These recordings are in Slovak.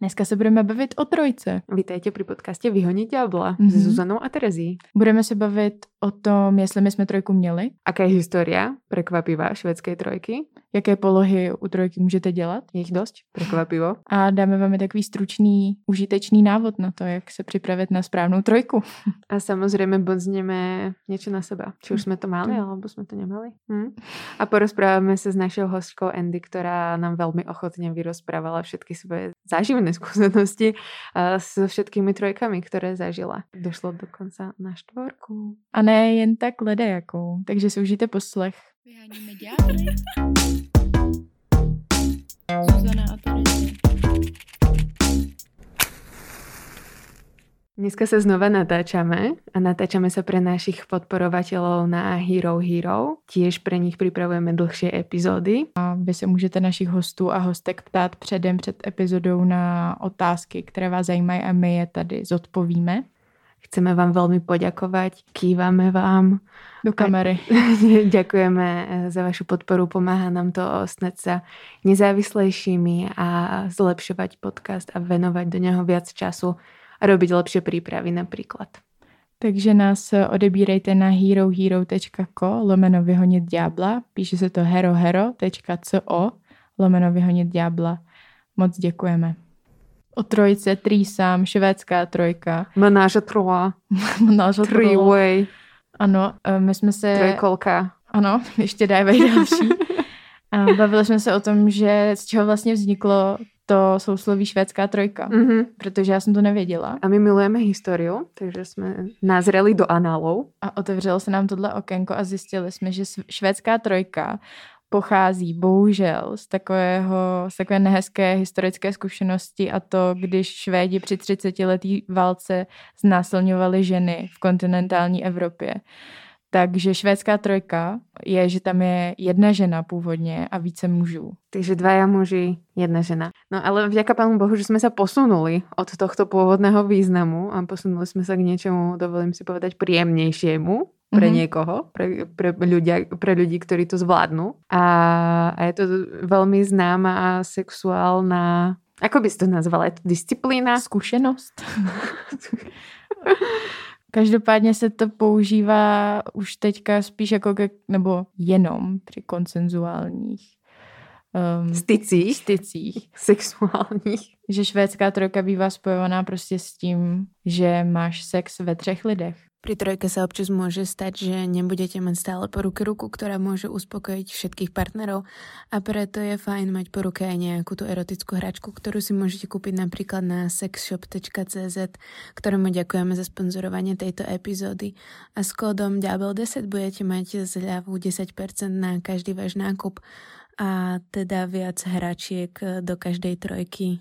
Dneska se budeme bavit o trojce. Vítajte pri podcaste Vyhoniť ďábla mm-hmm. s Zuzanou a Terezí. Budeme se bavit o tom, jestli my jsme trojku měli. Aká je história prekvapivá švedskej trojky? Jaké polohy u trojky můžete dělat? Je ich dosť prekvapivo. A dáme vám takový stručný, užitečný návod na to, jak se připravit na správnou trojku. A samozrejme bonzneme niečo na seba. Či už sme to mali, alebo sme to nemali. Hm? A porozprávame sa s našou hostkou Andy, ktorá nám veľmi ochotne vyrozprávala všetky svoje záživné skúsenosti so všetkými trojkami, ktoré zažila. Došlo dokonca na štvorku. A ne jen tak ledajakou. Takže si užijte poslech. Vyháníme ďábly. Zuzana a Terezie. Dneska sa znova natáčame a natáčame sa pre našich podporovateľov na Hero Hero. Tiež pre nich pripravujeme dlhšie epizódy. A vy se můžete našich hostů a hostek ptát předem před epizodou na otázky, které vás zajímají a my je tady zodpovíme. Chceme vám veľmi poďakovať, kývame vám. Do kamery. Ďakujeme eh, za vašu podporu, pomáha nám to stať sa nezávislejšími a zlepšovať podcast a venovať do neho viac času a robiť lepšie prípravy napríklad. Takže nás odebírejte na herohero.co lomeno vyhonit diabla. Píše se to herohero.co lomeno vyhonit diabla. Moc děkujeme. O trojce, trýsám, švédská trojka. Menáže troa. Menáže Three-way. Ano, eh, my jsme se... Trojkolka. Ano, ještě dávají další. A bavili jsme se o tom, že z čeho vlastně vzniklo to sousloví švédská trojka, mm-hmm. protože já jsem to nevěděla. A my milujeme historiu, takže jsme nazreli do análov. A otevřelo se nám tohle okénko a zjistili jsme, že švédská trojka pochází bohužel z, takového, z takové nehezké historické zkušenosti a to, když Švédi při 30 letý válce znásilňovali ženy v kontinentální Evropě. Takže švédská trojka je, že tam je jedna žena původně a více mužů. Takže dvaja muži, jedna žena. No ale vďaka Pánu Bohu, že sme sa posunuli od tohto pôvodného významu a posunuli sme sa k niečomu, dovolím si povedať, príjemnejšiemu pre mm-hmm. niekoho, pre, pre, ľudia, pre ľudí, ktorí to zvládnu. A, a je to veľmi známa sexuálna, ako by si to nazvala, je to disciplína? Skúsenosť. Každopádně se to používá už teďka spíš jako ke, nebo jenom při konsenzuálních um, stycích. stycích. Sexuálních. Že švédská trojka bývá spojovaná prostě s tím, že máš sex ve třech lidech. Pri trojke sa občas môže stať, že nebudete mať stále po ruke ruku, ktorá môže uspokojiť všetkých partnerov a preto je fajn mať po ruke aj nejakú tú erotickú hračku, ktorú si môžete kúpiť napríklad na sexshop.cz, ktorému ďakujeme za sponzorovanie tejto epizódy. A s kódom DOUBLE10 budete mať zľavu 10% na každý váš nákup a teda viac hračiek do každej trojky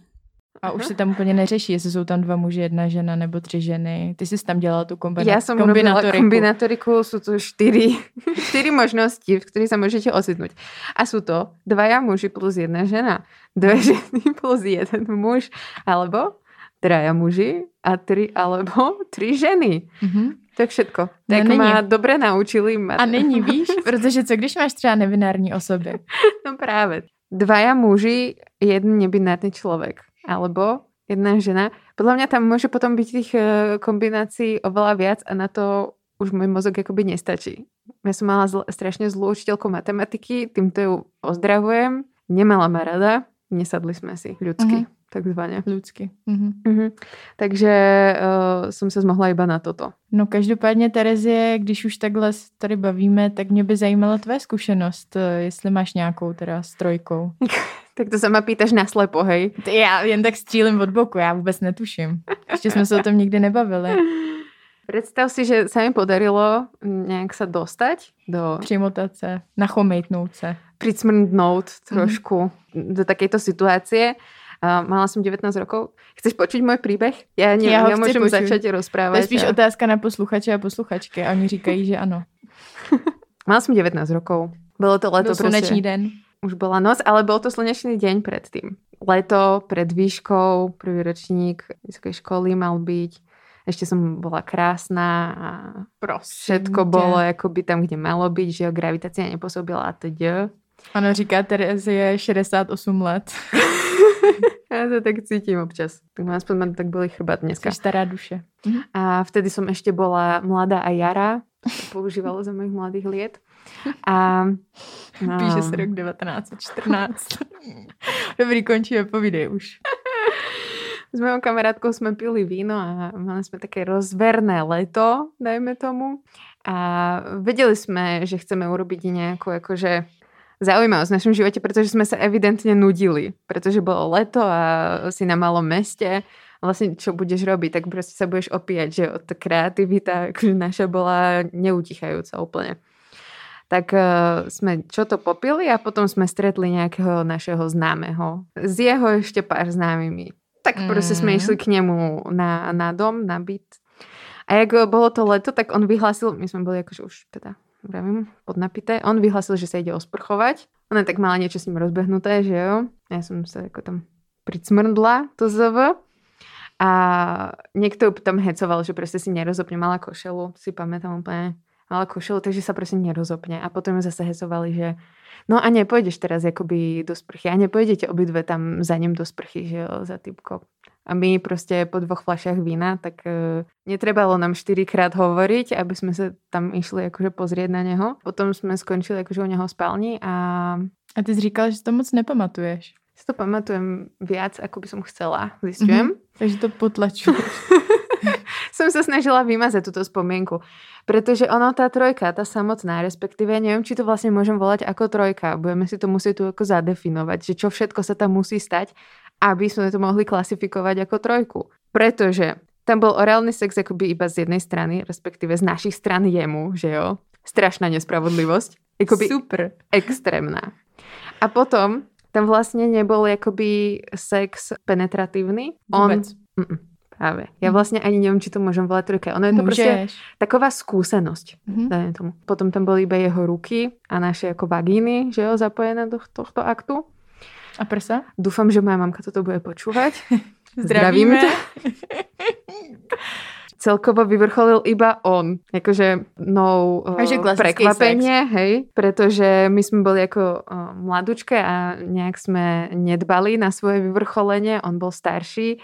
a už se tam úplně neřeší, jestli jsou tam dva muži, jedna žena nebo tři ženy. Ty jsi tam dělala tu kombina- Já jsem kombinatoriku. kombinatoriku, jsou to čtyři, čtyři možnosti, v kterých se můžete ocitnout. A jsou to dvaja muži plus jedna žena, dve ženy plus jeden muž, alebo traja muži a tri alebo tři ženy. Mm-hmm. To je všetko. Tak no, má dobře naučili. A není, víš? Protože co když máš třeba nebinární osoby? No právě. Dvaja muži, jeden nebinárny človek alebo jedna žena. Podľa mňa tam môže potom byť tých e, kombinácií oveľa viac a na to už môj mozog akoby nestačí. Ja som mala zl- strašne zlú učiteľku matematiky, týmto ju ozdravujem. Nemala ma rada, nesadli sme si ľudsky. Uh-huh takzvaně. Ľudsky. Uh-huh. Uh-huh. Takže uh, jsem se zmohla iba na toto. No každopádně, Terezie, když už takhle tady bavíme, tak mě by zajímala tvé zkušenost, e, jestli máš nějakou teda s trojkou. Tak to sa ma pýtaš na slepo, hej? Ja jen tak střílim od boku, já vůbec netuším. Ještě jsme se o tom nikdy nebavili. Predstav si, že sa mi podarilo nejak sa dostať do... Přimotat se, nachomejtnout se. Pricmrndnout trošku mm-hmm. do takejto situácie. Uh, mala som 19 rokov. Chceš počuť môj príbeh? Ja, ne, ja, ja môžem počuť. začať rozprávať. To je spíš a... otázka na posluchače a posluchačky a oni říkají, že ano. mala som 19 rokov. Bolo to leto. Byl slnečný den už bola noc, ale bol to slnečný deň predtým. Leto pred výškou, prvý ročník vysokej školy mal byť. Ešte som bola krásna a Prosím všetko tě. bolo akoby tam, kde malo byť, že gravitácia nepôsobila a teď. Ano, říká Terezie 68 let. Ja to tak cítim občas. Tak ma aspoň ma tak boli chrbát dneska. Jsi stará duše. A vtedy som ešte bola mladá a jara. To používalo za mojich mladých liet. A, no. Píše se rok 1914. Dobrý, končíme, povídej už. S mojou kamarátkou sme pili víno a mali sme také rozverné leto, dajme tomu. A vedeli sme, že chceme urobiť nejakú akože zaujímavosť v našom živote, pretože sme sa evidentne nudili. Pretože bolo leto a si na malom meste vlastne čo budeš robiť, tak proste sa budeš opíjať, že tá kreativita akože naša bola neutichajúca úplne tak uh, sme čo to popili a potom sme stretli nejakého našeho známeho. S jeho ešte pár známymi. Tak mm. proste sme išli k nemu na, na dom, na byt. A jak bolo to leto, tak on vyhlásil, my sme boli akože už teda vravím, podnapité. On vyhlásil, že sa ide osprchovať. Ona tak mala niečo s ním rozbehnuté, že jo. Ja som sa ako tam pricmrdla to zv. A niekto tam hecoval, že proste si nerozopne, mala košelu, si pamätám úplne mala košelu, takže sa proste nerozopne. A potom ju zase hecovali, že no a nepôjdeš teraz akoby do sprchy a nepôjdete obidve tam za ním do sprchy, že jo, za typko. A my proste po dvoch fľašiach vína, tak uh, netrebalo nám štyrikrát hovoriť, aby sme sa tam išli akože pozrieť na neho. Potom sme skončili akože u neho spálni a... A ty si říkala, že to moc nepamatuješ. Si to pamatujem viac, ako by som chcela, zistujem. Mm-hmm. Takže to potlačuješ. som sa snažila vymazať túto spomienku. Pretože ono, tá trojka, tá samotná, respektíve ja neviem, či to vlastne môžem volať ako trojka. Budeme si to musieť tu ako zadefinovať, že čo všetko sa tam musí stať, aby sme to mohli klasifikovať ako trojku. Pretože tam bol orálny sex akoby iba z jednej strany, respektíve z našich stran jemu, že jo? Strašná nespravodlivosť. Akoby Super. Extrémna. A potom tam vlastne nebol akoby sex penetratívny. Vôbec. On, Práve. Ja mhm. vlastne ani neviem, či to môžem volať trojka. Ono je to Môžeš. proste taková skúsenosť. Mm-hmm. Tomu. Potom tam boli iba jeho ruky a naše ako vagíny, že jo, zapojené do tohto aktu. A prsa? Dúfam, že moja mamka toto bude počúvať. Zdravíme. celkovo vyvrcholil iba on. Akože no prekvapenie, sex. hej, pretože my sme boli ako uh, mladučké a nejak sme nedbali na svoje vyvrcholenie, on bol starší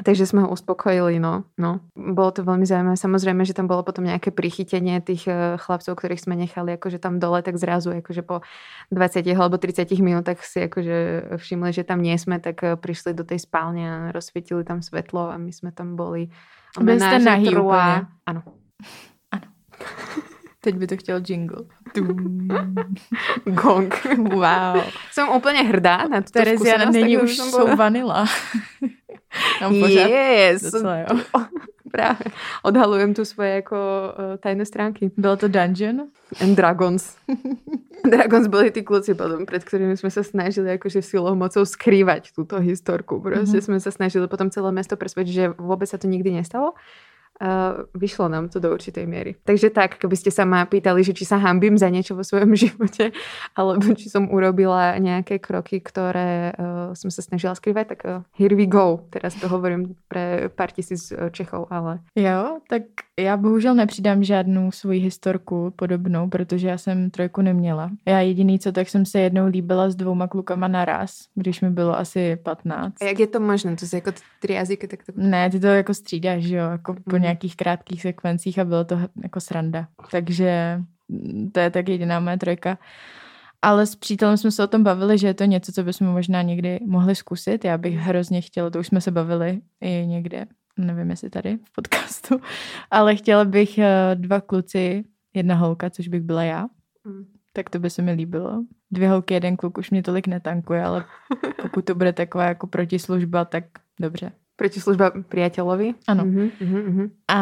Takže sme ho uspokojili, no. no. Bolo to veľmi zaujímavé. Samozrejme, že tam bolo potom nejaké prichytenie tých eh, chlapcov, ktorých sme nechali akože tam dole, tak zrazu akože po 20 alebo 30 minútach si akože všimli, že tam nie sme, tak eh, prišli do tej spálne a rozsvietili tam svetlo a my sme tam boli. Byli ste nahý úplne. Áno. Áno. Teď by to chtěl jingle. Gong. Wow. Som úplne hrdá na túto Terezia není už jsou vanila. Yes. Docela, jo. Práve. Odhalujem tu svoje ako uh, tajné stránky. Bylo to Dungeon? And Dragons. Dragons boli tí kluci potom, pred ktorými sme sa snažili akože silou mocou skrývať túto historku. Proste mm-hmm. sme sa snažili potom celé mesto presvedčiť, že vôbec sa to nikdy nestalo uh, vyšlo nám to do určitej miery. Takže tak, keby ste sa ma pýtali, že či sa hambím za niečo vo svojom živote, alebo či som urobila nejaké kroky, ktoré uh, som sa snažila skrývať, tak uh, here we go. Teraz to hovorím pre pár tisíc Čechov, ale... Jo, tak já bohužel nepřidám žádnou svoji historku podobnou, protože já jsem trojku neměla. Já jediný co, tak jsem se jednou líbila s dvouma klukama naraz, když mi bylo asi 15. A jak je to možné? To jsou jako tři jazyky? Tak to... Ne, ty to jako střídáš, jo, jako po mm nějakých krátkých sekvencích a bylo to jako sranda. Takže mm, to je tak jediná moje trojka. Ale s přítelem jsme se o tom bavili, že je to něco, co bychom možná někdy mohli zkusit. Já bych hrozně chtěla, to už jsme se bavili i někde, nevím jestli tady v podcastu, ale chtěla bych eh, dva kluci, jedna holka, což bych byla já. Mm. Tak to by se mi líbilo. Dvě holky, jeden kluk už mě tolik netankuje, ale pokud to bude taková jako protislužba, tak dobře. Protislužba priateľovi? Ano. Uh-huh, uh-huh. A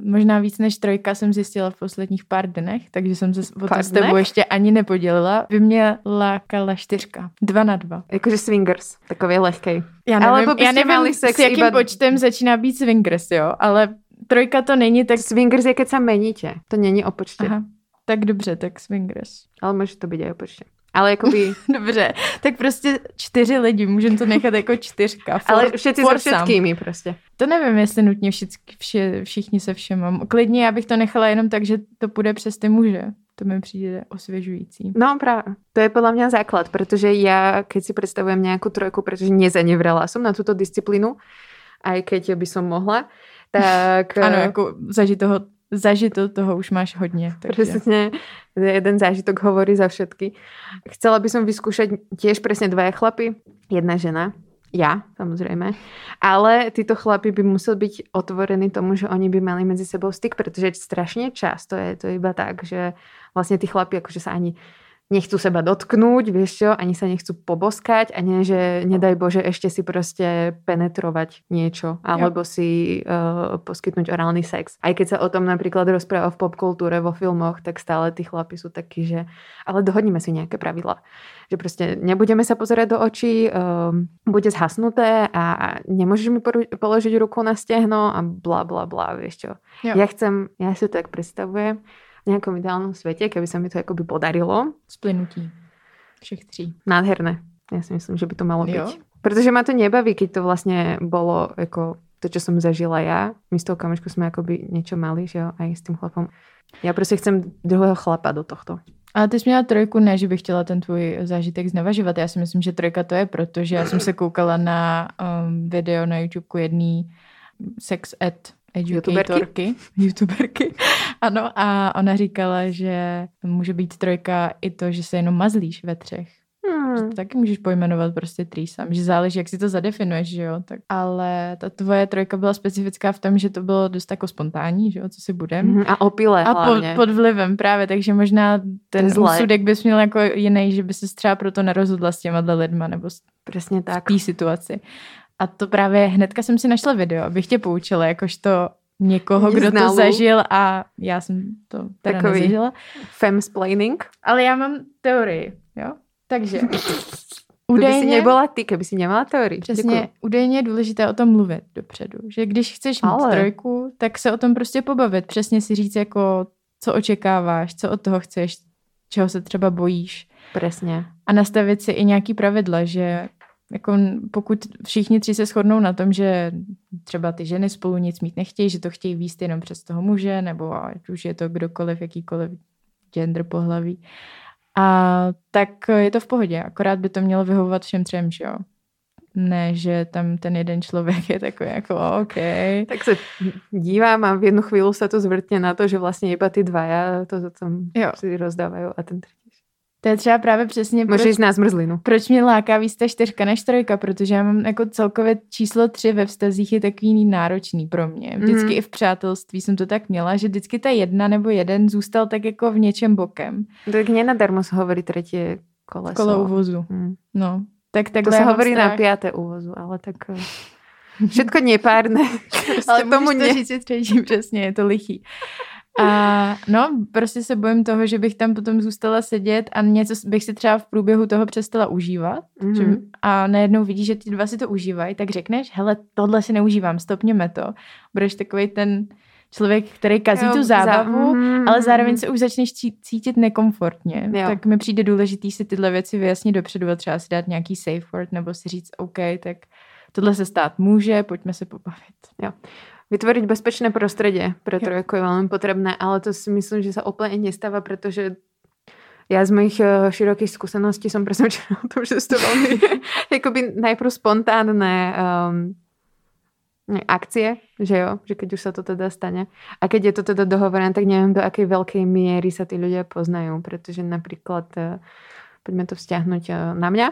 možná víc než trojka jsem zjistila v posledních pár dnech, takže jsem se o to s tebou ještě ani nepodělila. By mě lákala čtyřka. Dva na dva. Jakože swingers. Takový lehkej. Já nevím, Alebo já nevím sex s jakým iba... počtem začíná být swingers, jo, ale trojka to není tak... Swingers je, keď sa meníte. To není o počte. Aha. Tak dobře, tak swingers. Ale může to být aj o počte. Ale jakoby... Dobře, tak prostě čtyři lidi, můžeme to nechat jako čtyřka. For, Ale všetci se všetkými prostě. To nevím, jestli nutně všichni, vši, všichni se všem. Klidně já bych to nechala jenom tak, že to půjde přes ty muže. To mi přijde osvěžující. No práve. To je podľa mňa základ, pretože ja, keď si predstavujem nejakú trojku, pretože nezanevrela som na túto disciplínu, aj keď by som mohla, tak... ano, jako zažitého, zažito toho už máš hodně. Takže... Presne, jeden zážitok hovorí za všetky. Chcela by som vyskúšať tiež presne dvaja chlapy, jedna žena ja, samozrejme. Ale títo chlapi by museli byť otvorení tomu, že oni by mali medzi sebou styk, pretože strašne často je to iba tak, že vlastne tí chlapi akože sa ani nechcú seba dotknúť, vieš čo, ani sa nechcú poboskať a nie, že nedaj Bože ešte si proste penetrovať niečo alebo si uh, poskytnúť orálny sex. Aj keď sa o tom napríklad rozpráva v popkultúre, vo filmoch, tak stále tí chlapi sú takí, že ale dohodnime si nejaké pravidla. Že proste nebudeme sa pozerať do očí, um, bude zhasnuté a nemôžeš mi položiť ruku na stehno a bla bla bla, vieš čo. Jo. Ja chcem, ja si to tak predstavujem, nejakom ideálnom svete, keby sa mi to akoby podarilo. Splynutí všech tří. Nádherné. Ja si myslím, že by to malo jo. byť. Pretože ma to nebaví, keď to vlastne bolo ako to, čo som zažila ja. My s tou kamočkou sme akoby niečo mali, že jo, aj s tým chlapom. Ja prostě chcem druhého chlapa do tohto. Ale ty jsi měla trojku, ne, že bych chtěla ten tvůj zážitek znevažovat. Já si myslím, že trojka to je, protože já jsem se koukala na um, video na YouTubeku jedný sex ed educatorky, youtuberky. Ano, a ona říkala, že může být trojka i to, že se jenom mazlíš ve třech. Hmm. Taky můžeš pojmenovat prostě trýsam, že záleží, jak si to zadefinuješ, že jo. Tak, ale ta tvoje trojka byla specifická v tom, že to bylo dost jako spontánní, že jo, co si budem. Hmm, a opile A pod, pod vlivem právě, takže možná ten úsudek bys měl jako jiný, že by se třeba proto nerozhodla s těma lidma, nebo Přesně tak. v té situaci. A to právě hnedka jsem si našla video, abych tě poučila, jakožto někoho, kdo to zažil a já jsem to teda Takový nezažila. Femsplaining. Ale já mám teorii, jo? Takže Údajně, to by si nebyla ty, keby si neměla teorii. Přesně, Děkuji. údajně je důležité o tom mluvit dopředu. Že když chceš mít Ale... trojku, tak se o tom prostě pobavit. Přesně si říct, jako, co očekáváš, co od toho chceš, čeho se třeba bojíš. Přesně. A nastavit si i nějaký pravidla, že jako pokud všichni tři se shodnou na tom, že třeba ty ženy spolu nic mít nechtějí, že to chtějí výst jenom přes toho muže, nebo ať už je to kdokoliv, jakýkoliv gender pohlaví, a tak je to v pohodě, akorát by to mělo vyhovovat všem třem, že jo. Ne, že tam ten jeden člověk je takový jako OK. Tak se dívám a v jednu chvíli se to zvrtne na to, že vlastně iba ty dvaja to tam jo. si rozdávají a ten třetí to je třeba právě přesně... Můžeš proč, na zmrzlinu. Proč mě láká víc ta čtyřka než trojka, protože já mám jako celkově číslo tři ve vztazích je takový náročný pro mě. Vždycky mm. i v přátelství jsem to tak měla, že vždycky ta jedna nebo jeden zůstal tak jako v něčem bokem. Tak nenadarmo se hovorí třetí koleso. Kolo uvozu. Mm. No. Tak to se hovorí strach. na piaté úvozu, ale tak... Eh, všetko nepárne. ale tomu to říct třetí, přesně, je to lichý. A no, prostě se bojím toho, že bych tam potom zůstala sedět a něco bych si třeba v průběhu toho přestala užívat. Mm-hmm. Že, a najednou vidíš, že ty dva si to užívají, tak řekneš, hele, tohle si neužívám, stopněme to. Budeš takový ten člověk, který kazí jo, tu zábavu, za, mm, ale zároveň se už začneš cítit nekomfortně. Jo. Tak mi přijde důležitý si tyhle věci vyjasnit dopředu a třeba si dát nějaký safe word nebo si říct, OK, tak tohle se stát může, pojďme se pobavit. Jo. Vytvoriť bezpečné prostredie pre trojku je veľmi potrebné, ale to si myslím, že sa úplne nestáva, pretože ja z mojich uh, širokých skúseností som presvedčená o tom, že sú to veľmi jakoby najprv spontánne um, akcie, že jo, že keď už sa to teda stane. A keď je to teda dohovorené, tak neviem, do akej veľkej miery sa tí ľudia poznajú, pretože napríklad, uh, poďme to vzťahnuť uh, na mňa.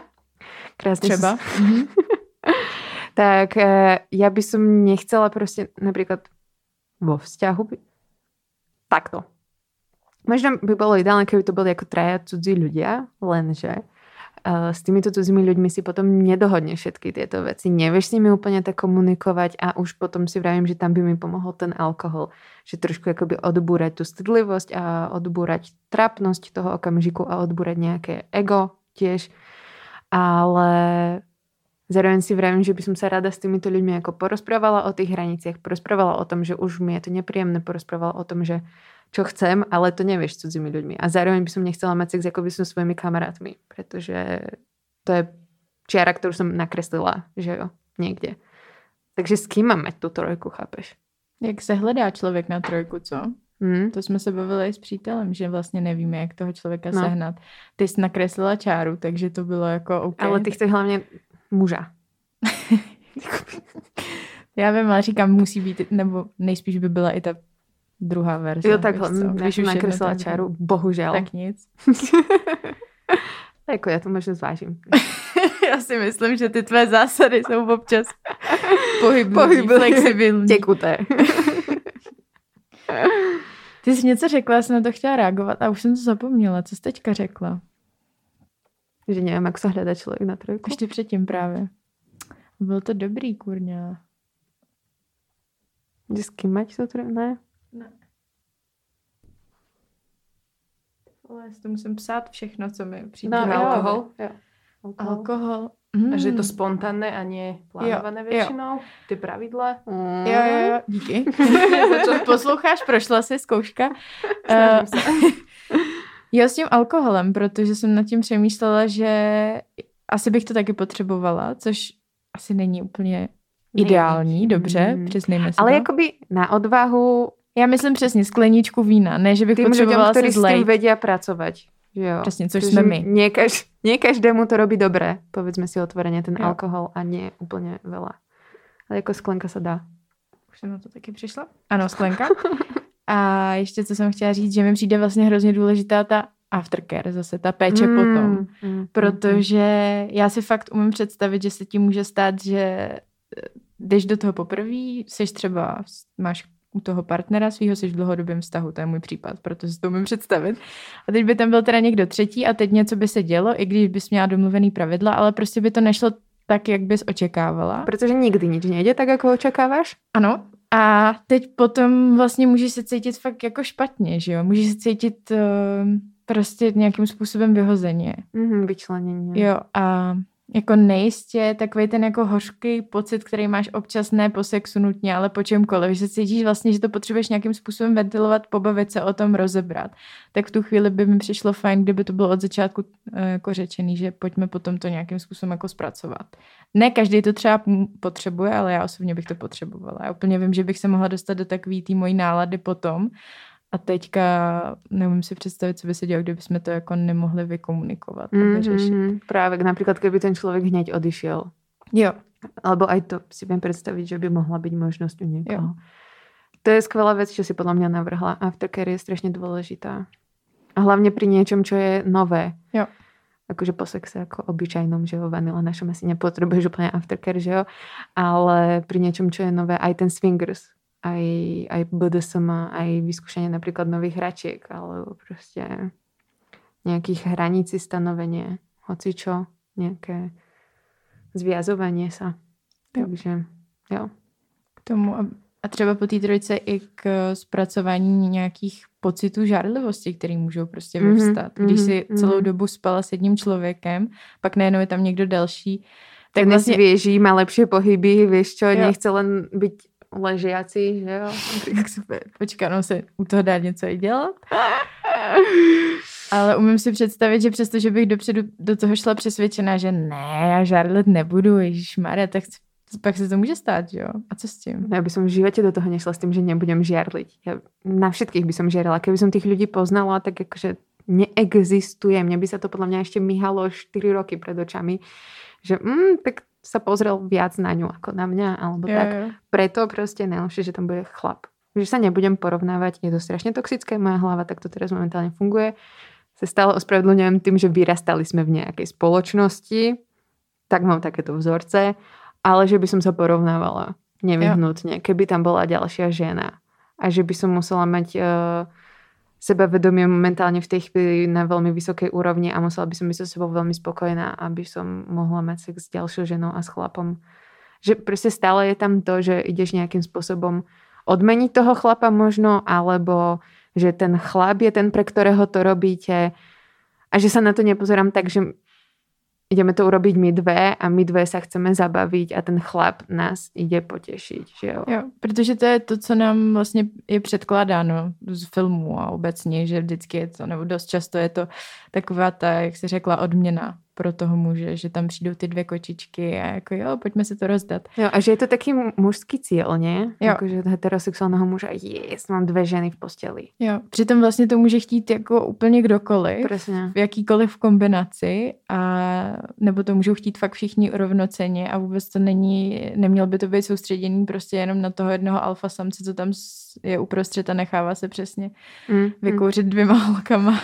Krásne Třeba. tak e, ja by som nechcela proste napríklad vo vzťahu by... takto. Možno by bolo ideálne, keby to boli ako traja cudzí ľudia, lenže uh, s týmito cudzími ľuďmi si potom nedohodne všetky tieto veci. Nevieš s nimi úplne tak komunikovať a už potom si vravím, že tam by mi pomohol ten alkohol. Že trošku akoby odbúrať tú stydlivosť a odbúrať trapnosť toho okamžiku a odbúrať nejaké ego tiež. Ale Zároveň si vravím, že by som sa rada s týmito ľuďmi ako porozprávala o tých hraniciach, porozprávala o tom, že už mi je to nepríjemné, porozprávala o tom, že čo chcem, ale to nevieš s cudzími ľuďmi. A zároveň by som nechcela mať sex ako by som svojimi kamarátmi, pretože to je čiara, ktorú som nakreslila, že jo, niekde. Takže s kým mám mať tú trojku, chápeš? Jak se hledá člověk na trojku, co? Hmm. To jsme se bavili i s přítelem, že vlastně nevíme, jak toho člověka No. sehnat. Ty jsi nakreslila čáru, takže to bylo jako OK. Ale ty chceš hlavně muža. Já vím, ale říkám, musí být, nebo nejspíš by byla i ta druhá verze. Jo, takhle. víš co, když jsem už nakreslila čáru, bohužel. Tak nic. Jako já to možná zvážím. Já si myslím, že ty tvé zásady jsou občas Pohyblivé. flexibilní. Těkuté. Ty jsi něco řekla, já jsem na to chtěla reagovat a už jsem to zapomněla. Co jsi teďka řekla? Že nevím, jak se hledá člověk na trojku. Ještě předtím právě. Bylo to dobrý, kurňa. Kým mať to trojku? Ne? Ale to musím psát všechno, co mi přijde. No, alkohol? Jo. Alkohol. Alkohol. A že je to Mm. spontánne a nie plánované Jo, většinou? Ty pravidla? Mm. Jo, jo, jo, díky. Co posloucháš, prošla si zkouška. Snažím se. Jo, s tím alkoholem, protože jsem nad tím přemýšlela, že asi bych to taky potřebovala, což asi není úplně ideální, dobře, Mm. přiznejme si Ale jakoby na odvahu Já myslím přesně skleničku vína, ne, že bych tým ľuďom, potřebovala ktorí se s tým vedia pracovať. Jo. Přesně, což Že jsme my. Nie, kaž, nie každému to robí dobré, povedzme si otvorene, ten Jo. alkohol a nie úplne veľa. Ale jako sklenka sa dá. Už jsem na to taky přišla. Ano, sklenka. A ještě co jsem chtěla říct, že mi přijde vlastně hrozně důležitá ta aftercare, zase ta péče mm. potom. mm, Protože já si fakt umím představit, že se ti může stát, že eh, jdeš do toho poprvé, jsi třeba, máš u toho partnera svého, jsi v dlouhodobém vztahu, to je můj případ, protože si to umím představit. A teď by tam byl teda někdo třetí a teď něco by se dělo, i když bys měla domluvený pravidla, ale prostě by to nešlo tak, jak bys očekávala. Pretože nikdy nič nejde tak, ako očakávaš. Ano. A teď potom vlastně můžeš se cítit fakt jako špatně, že jo? Můžeš se cítit uh, prostě nějakým způsobem vyhozeně. Mhm, vyčlenenie. Jo, a jako nejistě takový ten jako hořký pocit, který máš občas ne po sexu nutně, ale po čemkoliv, že se cítíš vlastně, že to potřebuješ nějakým způsobem ventilovat, pobavit se o tom, rozebrat. Tak v tu chvíli by mi přišlo fajn, kdyby to bylo od začátku eh, jako řečený, že pojďme potom to nějakým způsobem jako zpracovat. Ne každý to třeba potřebuje, ale já osobně bych to potřebovala. Já úplně vím, že bych se mohla dostat do takové té mojí nálady potom, a teďka neumím si představit, co by se dělo, kdyby jsme to jako nemohli vykomunikovat a vyřešit. Mhm, práve napríklad, keby ten človek hneď odišiel. Jo, Alebo aj to si viem predstaviť, že by mohla byť možnosť u niekoho. Jo. To je skvelá vec, čo si podľa mňa navrhla. Aftercare je strašne dôležitá. A hlavne pri niečom, čo je nové. Jo. Akože po sexe ako obyčajnom, že jo, vanila našom asi nepotrebuješ úplne aftercare, že jo. Ale pri niečom, čo je nové, aj ten swingers, aj, aj BDSM, aj vyskúšanie napríklad nových hračiek, alebo proste nejakých hraníci stanovenie, hoci čo, nejaké zviazovanie sa. Jo. Takže, jo. k tomu. A, a třeba po té trojce i k zpracování nějakých pocitů žárlivosti, které můžou prostě Mhm, vyvstat. Když mhm, si celou mhm. dobu spala s jedním člověkem, pak najednou je tam někdo další, tak Tak vlastně... nesvieží, má lepšie pohyby, vieš čo, Jo. nechce len byť ležiaci, že jo. Tak super, počkat, no se u toho dá něco i dělat. Ale umím si představit, že přesto, že bych dopředu do toho šla přesvědčená, že ne, já žárlit nebudu, Maria, tak pak se to může stát, jo? A co s tím? Ja by som v živote do toho nešla s tým, že nebudem žiarliť. Ja na všetkých by som žiarila. Keby som tých ľudí poznala, tak akože neexistuje. Mne by sa to podľa mňa ešte myhalo 4 roky pred očami. Že mm, tak sa pozrel viac na ňu ako na mňa, alebo Jo, tak. jo. Preto proste najlepšie, že tam bude chlap. Že sa nebudem porovnávať. Je to strašne toxické, moja hlava tak to teraz momentálne funguje. Sa stále ospravedlňujem tým, že vyrastali sme v nejakej spoločnosti, tak mám takéto vzorce, ale že by som sa porovnávala nevyhnutne, keby tam bola ďalšia žena. A že by som musela mať uh, sebavedomie momentálne v tej chvíli na veľmi vysokej úrovni a musela by som byť so sebou veľmi spokojná, aby som mohla mať sex s ďalšou ženou a s chlapom. Že proste stále je tam to, že ideš nejakým spôsobom odmeniť toho chlapa možno, alebo že ten chlap je ten, pre ktorého to robíte a že sa na to nepozerám tak, že ideme to urobiť my dve a my dve sa chceme zabaviť a ten chlap nás ide potešiť, že jo. Jo, protože to je to, co nám vlastně je předkládáno z filmů a obecně, že vždycky je to, nebo dost často je to taková ta, jak se řekla, odměna pro toho muže, že tam přijdou ty dvě kočičky a jako jo, pojďme se to rozdat. Jo, a že je to taký mužský cíl, ne? Jo. Jakože heterosexuálneho muža, yes, mám dvě ženy v posteli. Jo, přitom vlastně to může chtít jako úplně kdokoliv, Presne. v jakýkoliv kombinaci a nebo to můžou chtít fakt všichni rovnoceně a vůbec to není, neměl by to být soustředěný prostě jenom na toho jednoho alfa samce, co tam je uprostřed a nechává se přesně Mm, mm. vykouřit dvěma holkama.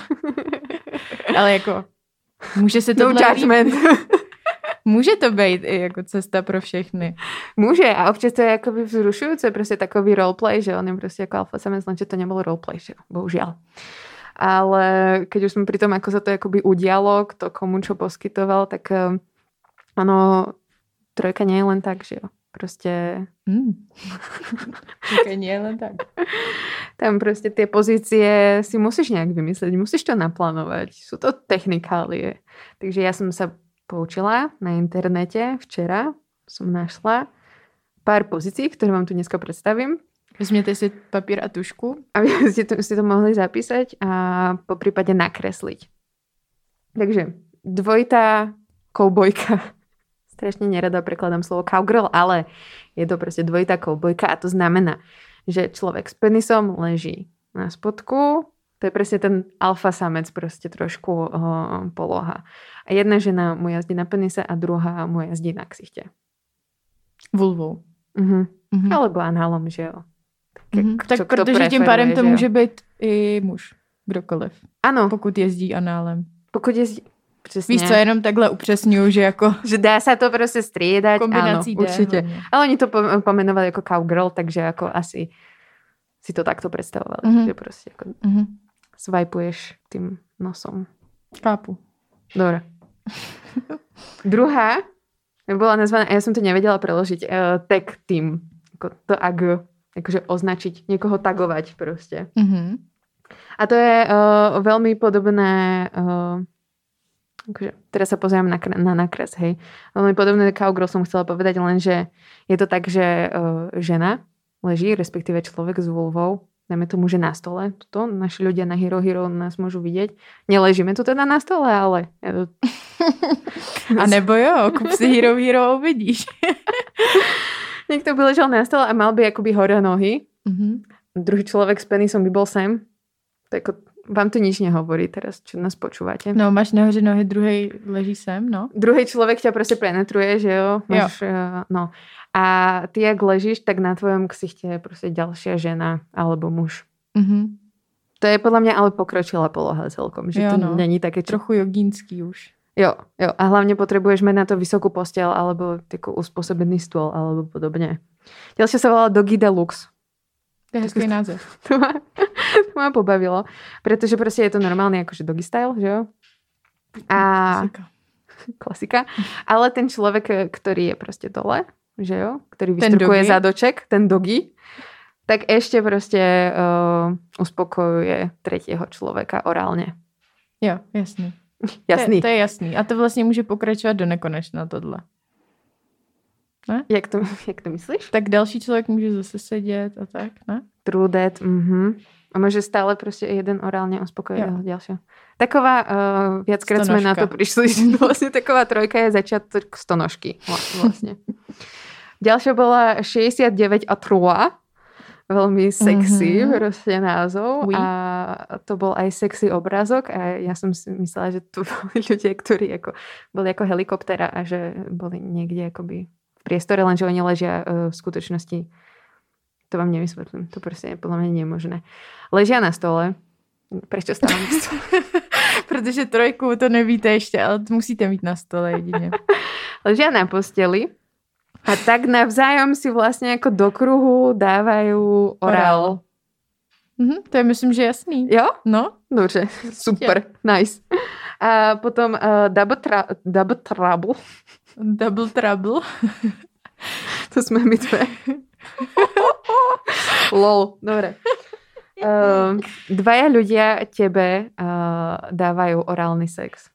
Ale jako může se to No judgment. Může to být i jako cesta pro všechny. Může a občas to je akoby vzrušujúce, proste takový roleplay, že on je proste ako alfa samec, lenže to nebol roleplay, že jo, bohužiaľ. Ale keď už sme pri tom, ako sa to akoby udialo, kto komu čo poskytoval, tak eh, ono, trojka nie je len tak, že jo. Proste. Čekaj, nie len tak. tam proste tie pozície si musíš nejak vymyslieť, musíš to naplánovať. Sú to technikálie. Takže ja som sa poučila na internete včera, som našla pár pozícií, ktoré vám tu dneska predstavím. Vezměte si papír a tušku. aby ste to, ste to mohli zapísať a po prípade nakresliť. Takže dvojitá koubojka. Strašne nerada prekladám slovo cowgirl, ale je to proste dvojitá koubojka a to znamená, že človek s penisom leží na spodku, to je presne ten alfa samec, proste trošku uh, poloha. A jedna žena mu jazdí na penise a druhá mu jazdí na ksichte. Vulvou. Mhm. Mhm. Alebo análom, že jo. Tak čo kto protože tím pádem to může být i muž. Kdokoliv. Áno, Pokud jezdí análem. pokud jezdí... Přesně. Víš co, jenom takhle upřesňuju, že jako Že dá sa to proste striedať, kombinací áno, D určite. hlavně. Ale oni to po- pomenovali ako cowgirl, takže ako asi si to takto predstavovali. Mhm. Že proste ako Mhm. swipuješ tým nosom. Chápu. Dobre. Druhá bola nazvaná, a ja som to nevedela preložiť, uh, tag team. Ako to ag, akože označiť, niekoho tagovať proste. Mhm. A to je uh, veľmi podobné, uh, akože, teraz sa pozerám na, na nakres, hej. Veľmi podobné cowgirl som chcela povedať, lenže je to tak, že uh, žena leží, respektíve človek s vulvou, dajme tomu, že na stole. Tuto naši ľudia na Hero Hero nás môžu vidieť. Neležíme tu teda na stole, ale to... A nebo jo, kup si Hero Hero uvidíš. niekto by ležal na stole a mal by akoby hore nohy. Mhm. Druhý človek s penisom by bol sem. To ako, vám to nič nehovorí teraz, čo nás počúvate. No, máš nahoře nohy, druhý leží sem, no. druhý človek ťa proste penetruje, že jo? Máš, jo. No. A ty, jak ležíš, tak na tvojom ksichte je proste ďalšia žena alebo muž. Mhm. To je podľa mňa ale pokročilá poloha celkom, že Jo, to no. není také... Čo... Trochu jogínský už. Jo, jo. A hlavne potrebuješ mať na to vysokú postel alebo takú uspôsobený stôl alebo podobne. Ďalšia sa volá Doggy Deluxe. To je hezký název. To ma, to ma pobavilo, pretože proste je to normálny akože doggy style, že jo? A Klasika. klasika. Ale ten človek, ktorý je proste dole, že jo? Ktorý doggy? zadoček, ten dogy, tak ešte proste uh, uspokojuje tretieho človeka orálne. Jo, jasný. Jasný. To je, to je jasný. A to vlastně může pokračovat do nekonečna tohle. Jak, to, jak to myslíš? Tak další člověk může zase sedět a tak, ne? True that. Mhm. A môže stále proste jeden orálne uspokojiť toho ďalšieho. Taková, uh, viackrát sme na to Stonožka. prišli, že vlastne taková trojka je začiatok stonožky. Vlastne. Ďalšia bola 69 a trua. Veľmi sexy Mhm. proste názov. Oui. A to bol aj sexy obrázok a ja som si myslela, že tu boli ľudia, ktorí ako, boli ako helikoptera a že boli niekde akoby priestore, lenže oni ležia uh, v skutočnosti to vám nevysvetlím. To proste je podľa mňa nemožné. Ležia na stole. Prečo stávam na stole? Protože trojku to nevíte ještě, ale musíte mít na stole jedině. Ležia na posteli a tak navzájom si vlastne ako do kruhu dávajú orál. Mhm, to je myslím, že jasný. Jo? No, Dobře, super, nice. A potom uh, double, tra- double trouble, double trouble. to sme my dve. Lol, dobre. Uh, dvaja ľudia tebe uh, dávajú orálny sex.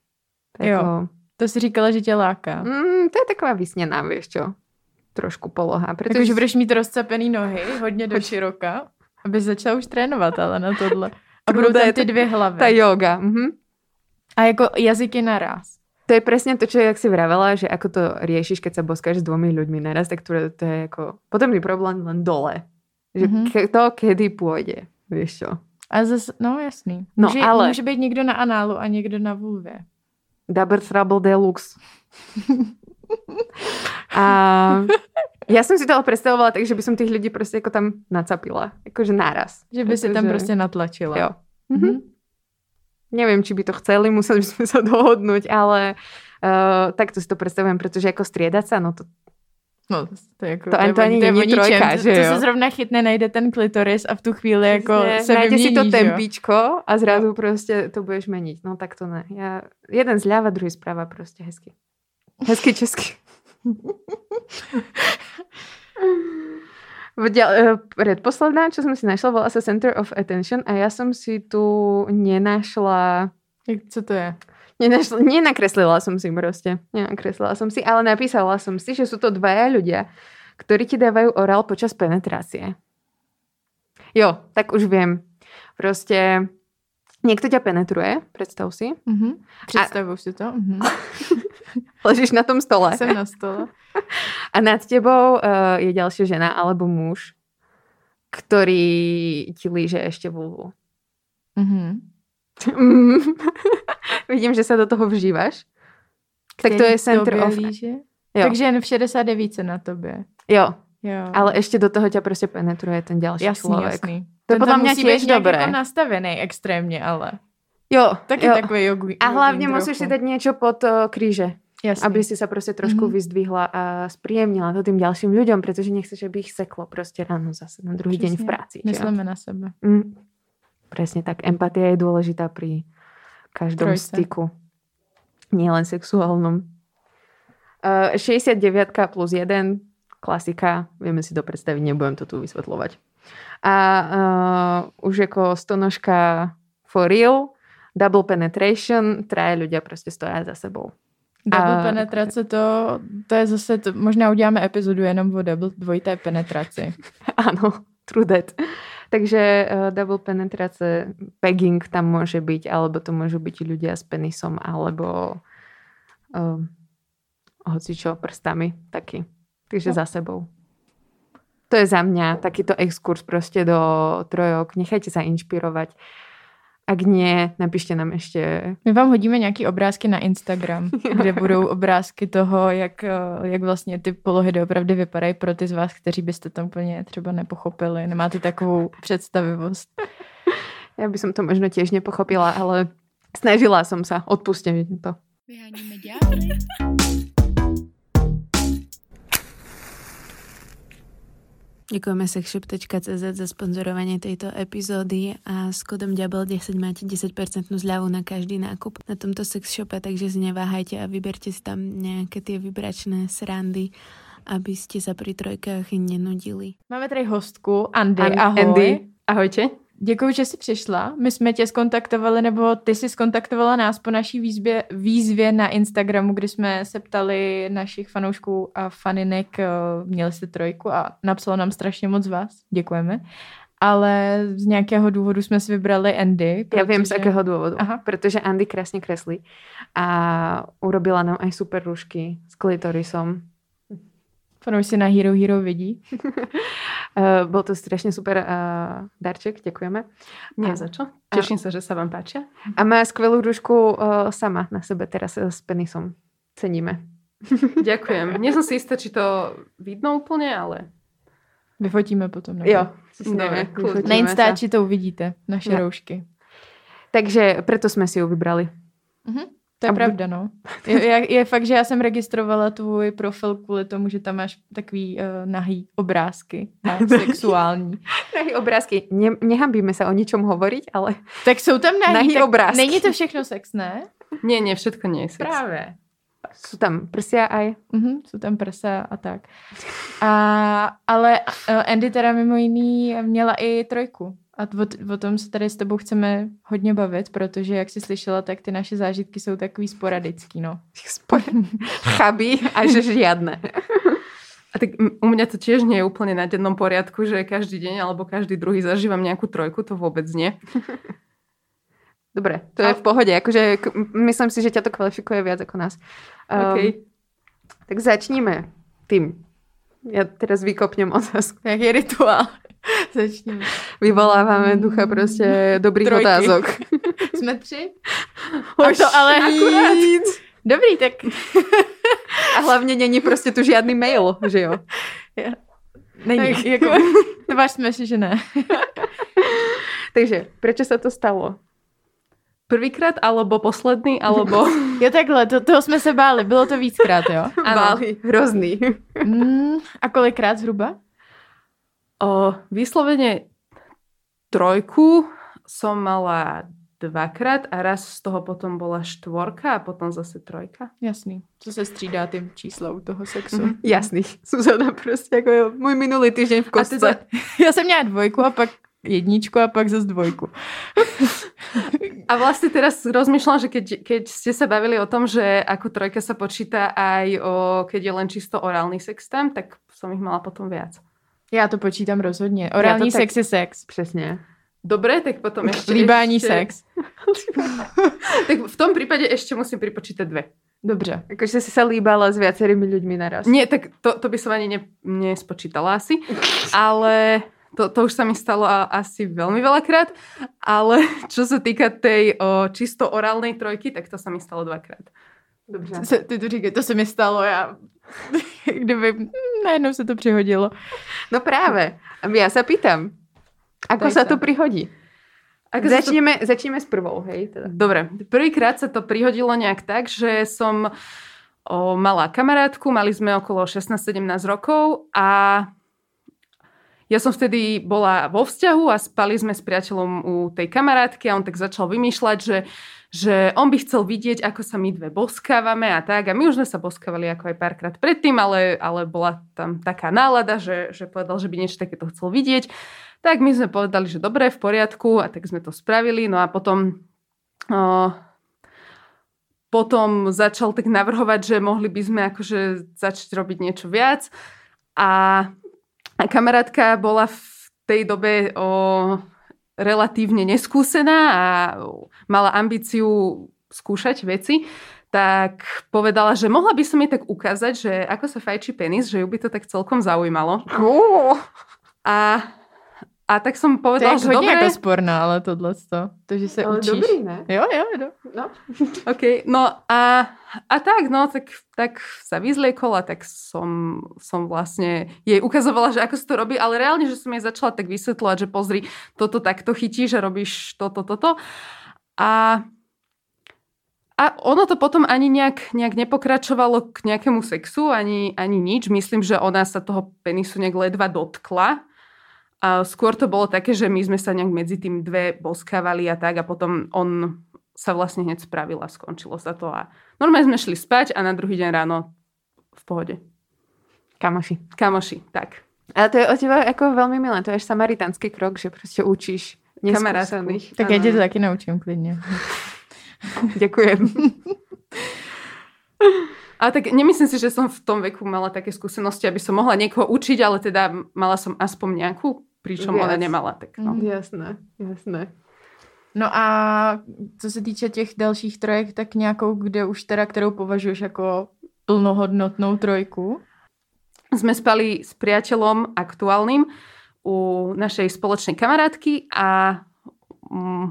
Tak Jo. To si říkala, že tě láká. mm, to je taková vysněná, vieš čo? Trošku poloha. Protože Takže budeš mít rozcapený nohy, hodně do široka, aby začala už trénovat, ale na tohle. A budou tam ty dvě hlavy. ta yoga. Mhm. A jako jazyky naraz. To je presne to, čo jak si vravela, že ako to riešiš, keď sa boskáš s dvomi ľuďmi naraz, tak to, to je ako podobný problém len dole. Že Mhm. ke- to, kedy pôjde, vieš čo. A zase, no jasný. No, může, ale- může být někdo na análu a někdo na vulvě. Double Trouble Deluxe. A ja som si to ale predstavovala tak, že by som tých ľudí proste ako tam nacapila. Akože naraz. Že by si tam Akože- prostě natlačila. Jo. Mhm. Neviem, či by to chceli, museli by sme sa dohodnúť, ale uh, takto si to predstavujem, pretože ako striedať sa, no to No, to, je jako, To to ani není trojka, to, že to jo? se zrovna chytne, najde ten klitoris a v tu chvíli jako Presne, se nájde si to tempíčko a zrazu proste to budeš meniť. No tak to ne. Ja, jeden zľava, druhý správa proste hezky. Hezky česky. Eh, predposledná, čo som si našla, volá sa Center of Attention a ja som si tu nenašla co to je? Nenašla, nenakreslila som si proste. Nenakreslila som si, ale napísala som si, že sú to dvaja ľudia, ktorí ti dávajú orál počas penetrácie. Jo, tak už viem. Proste niekto ťa penetruje, predstav si. Mhm. Představuju si to. Mhm. Ležíš na tom stole Jsem na stole. a nad tebou uh, je ďalšia žena alebo muž, ktorý ti líže ešte vulvu. Mhm. Vidím, že sa do toho vžívaš. Tak to Který je Center of... líže? Jo, Takže jen v 69 na tobě. jo, Jo. ale ešte do toho ťa proste penetruje ten ďalší jasný, človek. jasný. To Ten mňa musí tiež dobré. Jako nastavený extrémně, ale. Jo, Taky jo. takový jogu, A hlavne musíš si dať niečo pod uh, kríže, Jasný. aby si sa proste trošku Mhm. vyzdvihla a spríjemnila to tým ďalším ľuďom, pretože nechceš, aby ich seklo proste ráno zase na druhý deň v práci. Myslíme na sebe. Mm. Presne tak. Empatia je dôležitá pri každom Trojce. styku. Nielen sexuálnom. Uh, 69 plus 1, klasika, vieme si to predstaviť, nebudem to tu vysvetľovať. A uh, už ako stonožka for real, double penetration, traje ľudia proste stoja za sebou. Double A- penetrace, to, to je zase, to, možná uděláme epizodu jenom o double, dvojité penetraci. Áno, true that. Takže uh, double penetrace, pegging tam môže byť, alebo to môžu byť ľudia s penisom, alebo uh, hoci čo, prstami, taky. Takže No. za sebou. To je za mňa takýto exkurs proste do trojok. Nechajte sa inšpirovať. Ak nie, napíšte nám ešte... My vám hodíme nějaký obrázky na Instagram, kde budou obrázky toho, jak, eh, jak vlastně ty polohy doopravdy vypadají pro ty z vás, kteří byste to úplně třeba nepochopili. Nemáte takovou představivost. Ja by som to možno tiež nepochopila, ale snažila som sa. Odpuste mi to. Vyhánime ďalej. Ďakujeme sexshop.cz za sponzorovanie tejto epizódy a s kodom DIABEL10 máte 10% zľavu na každý nákup na tomto sexshope, takže si neváhajte a vyberte si tam nejaké tie vybračné srandy, aby ste sa pri trojkách nenudili. Máme tady hostku, Andy, An- ahoj. Andy. Ahojte. Děkuji, že jsi přišla. My jsme tě skontaktovali, nebo ty jsi skontaktovala nás po naší výzvě, výzvě na Instagramu, kdy jsme se ptali našich fanoušků a faninek, eh, měli jste trojku a napsalo nám strašně moc vás. Děkujeme. Ale z nějakého důvodu jsme si vybrali Andy. Ja viem z akého dôvodu. Aha. Pretože Andy krásne kreslí a urobila nám aj super rúšky s klitorisom. Fanouš si na Hero Hero vidí. Uh, bol to strašne super uh, darček, ďakujeme. Nie A- za čo. Teším sa, že sa vám páčia. A má skvelú rúšku uh, sama na sebe teraz s penisom. Ceníme. Ďakujem. Nie som si istá, či to vidno úplne, ale Vyfotíme potom. nebo- Jo, Dobre, vyfotíme kľudne. Na. Instači to uvidíte, naše No. roušky. Takže preto sme si ju vybrali. To je A pravda, no. Je, je, je fakt, že já jsem registrovala tvůj profil kvůli tomu, že tam máš takový uh, nahý obrázky sexuální. Nahý obrázky. Ne, nehambíme sa o ničom hovoriť, ale Tak jsou tam nahý, Nahý tak obrázky. Není to všechno sex, ne? nie, nie, všetko nie je sex. Právě. sú tam prsia aj. Mhm, jsou tam prsa a tak. A, ale uh, Andy teda mimo jiný měla i trojku. A o, o tom se tady s tebou chceme hodně bavit, protože jak jsi slyšela, tak ty naše zážitky jsou takový sporadický, no. Chabí a že žiadne. A tak u mňa to tiež nie je úplne na dennom poriadku, že každý deň alebo každý druhý zažívam nejakú trojku, to vôbec nie. Dobre, to je v pohode. Akože, myslím si, že ťa to kvalifikuje viac ako nás. Um. Tak začníme tým. Ja teraz vykopnem otázku. Jak je rituál. Začneme. Vyvolávame ducha proste dobrých Trojky. otázok. Jsme tři? A to ale... akurát. Dobrý, tak A hlavne není proste tu žiadny mail, že jo? není. Tak. Jako, tvářme si, že ne. Takže, prečo sa to stalo? Prvýkrát, alebo posledný, alebo... Jo takhle, to, toho jsme se báli, bylo to víckrát, jo? Áno. Báli, hrozný. Mm, a kolikrát zhruba? O, vyslovene trojku som mala dvakrát a raz z toho potom bola štvorka a potom zase trojka. Jasný. Co se střídá tím číslo u toho sexu. Mhm. Jasný. Suzana proste ako je môj minulý týždeň v kostce. za, já jsem měla dvojku a pak jedničku a pak zase dvojku. A vlastne teraz rozmýšľam, že keď, keď ste sa bavili o tom, že ako trojka sa počíta aj o, keď je len čisto orálny sex tam, tak som ich mala potom viac. Já to počítám rozhodně. Orální to tak- sex je sex. Přesně. Dobre, tak potom ešte... Líbání ešte, sex. Tak v tom prípade ešte musím pripočítať dve. Dobře. Akože si sa líbala s viacerými ľuďmi naraz. Nie, tak to, to by som ani ne, nespočítala asi, ale to, to už sa mi stalo asi veľmi veľakrát, ale čo sa týka tej o, čisto orálnej trojky, tak to sa mi stalo dvakrát. Dobře. Se, ty to říkej, to se mi stalo, já... Kdyby... Najednou se to přihodilo. No práve. Ja sa pýtam, ako sa to prihodí? Ako sa to- Začneme, začneme s prvou, hej? Teda. Dobre, prvýkrát sa to prihodilo nejak tak, že som o, mala kamarátku, mali sme okolo 16-17 rokov a ja som vtedy bola vo vzťahu a spali sme s priateľom u tej kamarátky a on tak začal vymýšľať, že, že on by chcel vidieť, ako sa my dve boskávame a tak. A my už sme sa boskávali ako aj párkrát predtým, ale, ale bola tam taká nálada, že, že povedal, že by niečo takéto chcel vidieť. Tak my sme povedali, že dobre, v poriadku a tak sme to spravili. No a potom o, potom začal tak navrhovať, že mohli by sme akože začať robiť niečo viac. A, a kamarátka bola v tej dobe o, relatívne neskúsená a mala ambíciu skúšať veci, tak povedala, že mohla by som jej tak ukázať, že ako sa fajčí penis, že ju by to tak celkom zaujímalo. A, a tak som To je povedala, že dobre. jako sporná, ale tohle to, že se Ale učíš. dobrý, ne? Jo, jo, jo. No. OK, no a, a tak, no, tak, tak sa vyzliekol a tak som, som vlastne jej ukazovala, že ako sa to robí, ale reálne, že som jej začala tak vysvetľovať, že pozri, toto takto chytíš a robíš toto, toto. A, a ono to potom ani nejak, nejak nepokračovalo k nejakému sexu, ani, ani nič. Myslím, že ona sa toho penisu nejak ledva dotkla. A skôr to bolo také, že my sme sa nejak medzi tým dve boskávali a tak a potom on sa vlastne hneď spravil a skončilo sa to a normálne sme šli spať a na druhý deň ráno v pohode. Kamoši. Kamoši, tak. Ale to je od teba ako veľmi milé. To je až samaritánsky krok, že proste učíš neskúsených. Tak já tě to taky naučím klidně. Ďakujem. Ale tak nemyslím si, že som v tom veku mala také skúsenosti, aby som mohla niekoho učiť, ale teda mala som aspoň nejakú, pričom ona Viac. nemala. Tak no. Mhm. Jasné, jasné. No a co se týče těch dalších trojek, tak nějakou, kde už teda, kterou považuješ jako plnohodnotnou trojku? Sme spali s priateľom aktuálnym u našej spoločnej kamarátky a mm,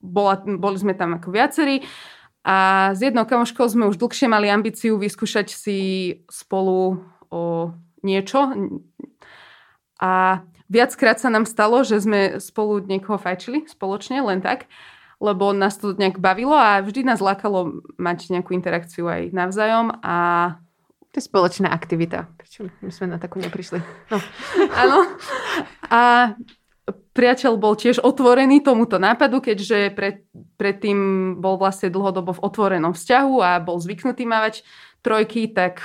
bola, boli sme tam ako viacerí a s jednou kamoškou sme už dlhšie mali ambíciu vyskúšať si spolu o niečo a viackrát sa nám stalo, že sme spolu niekoho fajčili spoločne, len tak, lebo nás to nejak bavilo a vždy nás lákalo mať nejakú interakciu aj navzájom a To je spoločná aktivita. Prečo my sme na takú neprišli? No. Áno. A priateľ bol tiež otvorený tomuto nápadu, keďže pred, predtým bol vlastne dlhodobo v otvorenom vzťahu a bol zvyknutý mávať trojky, tak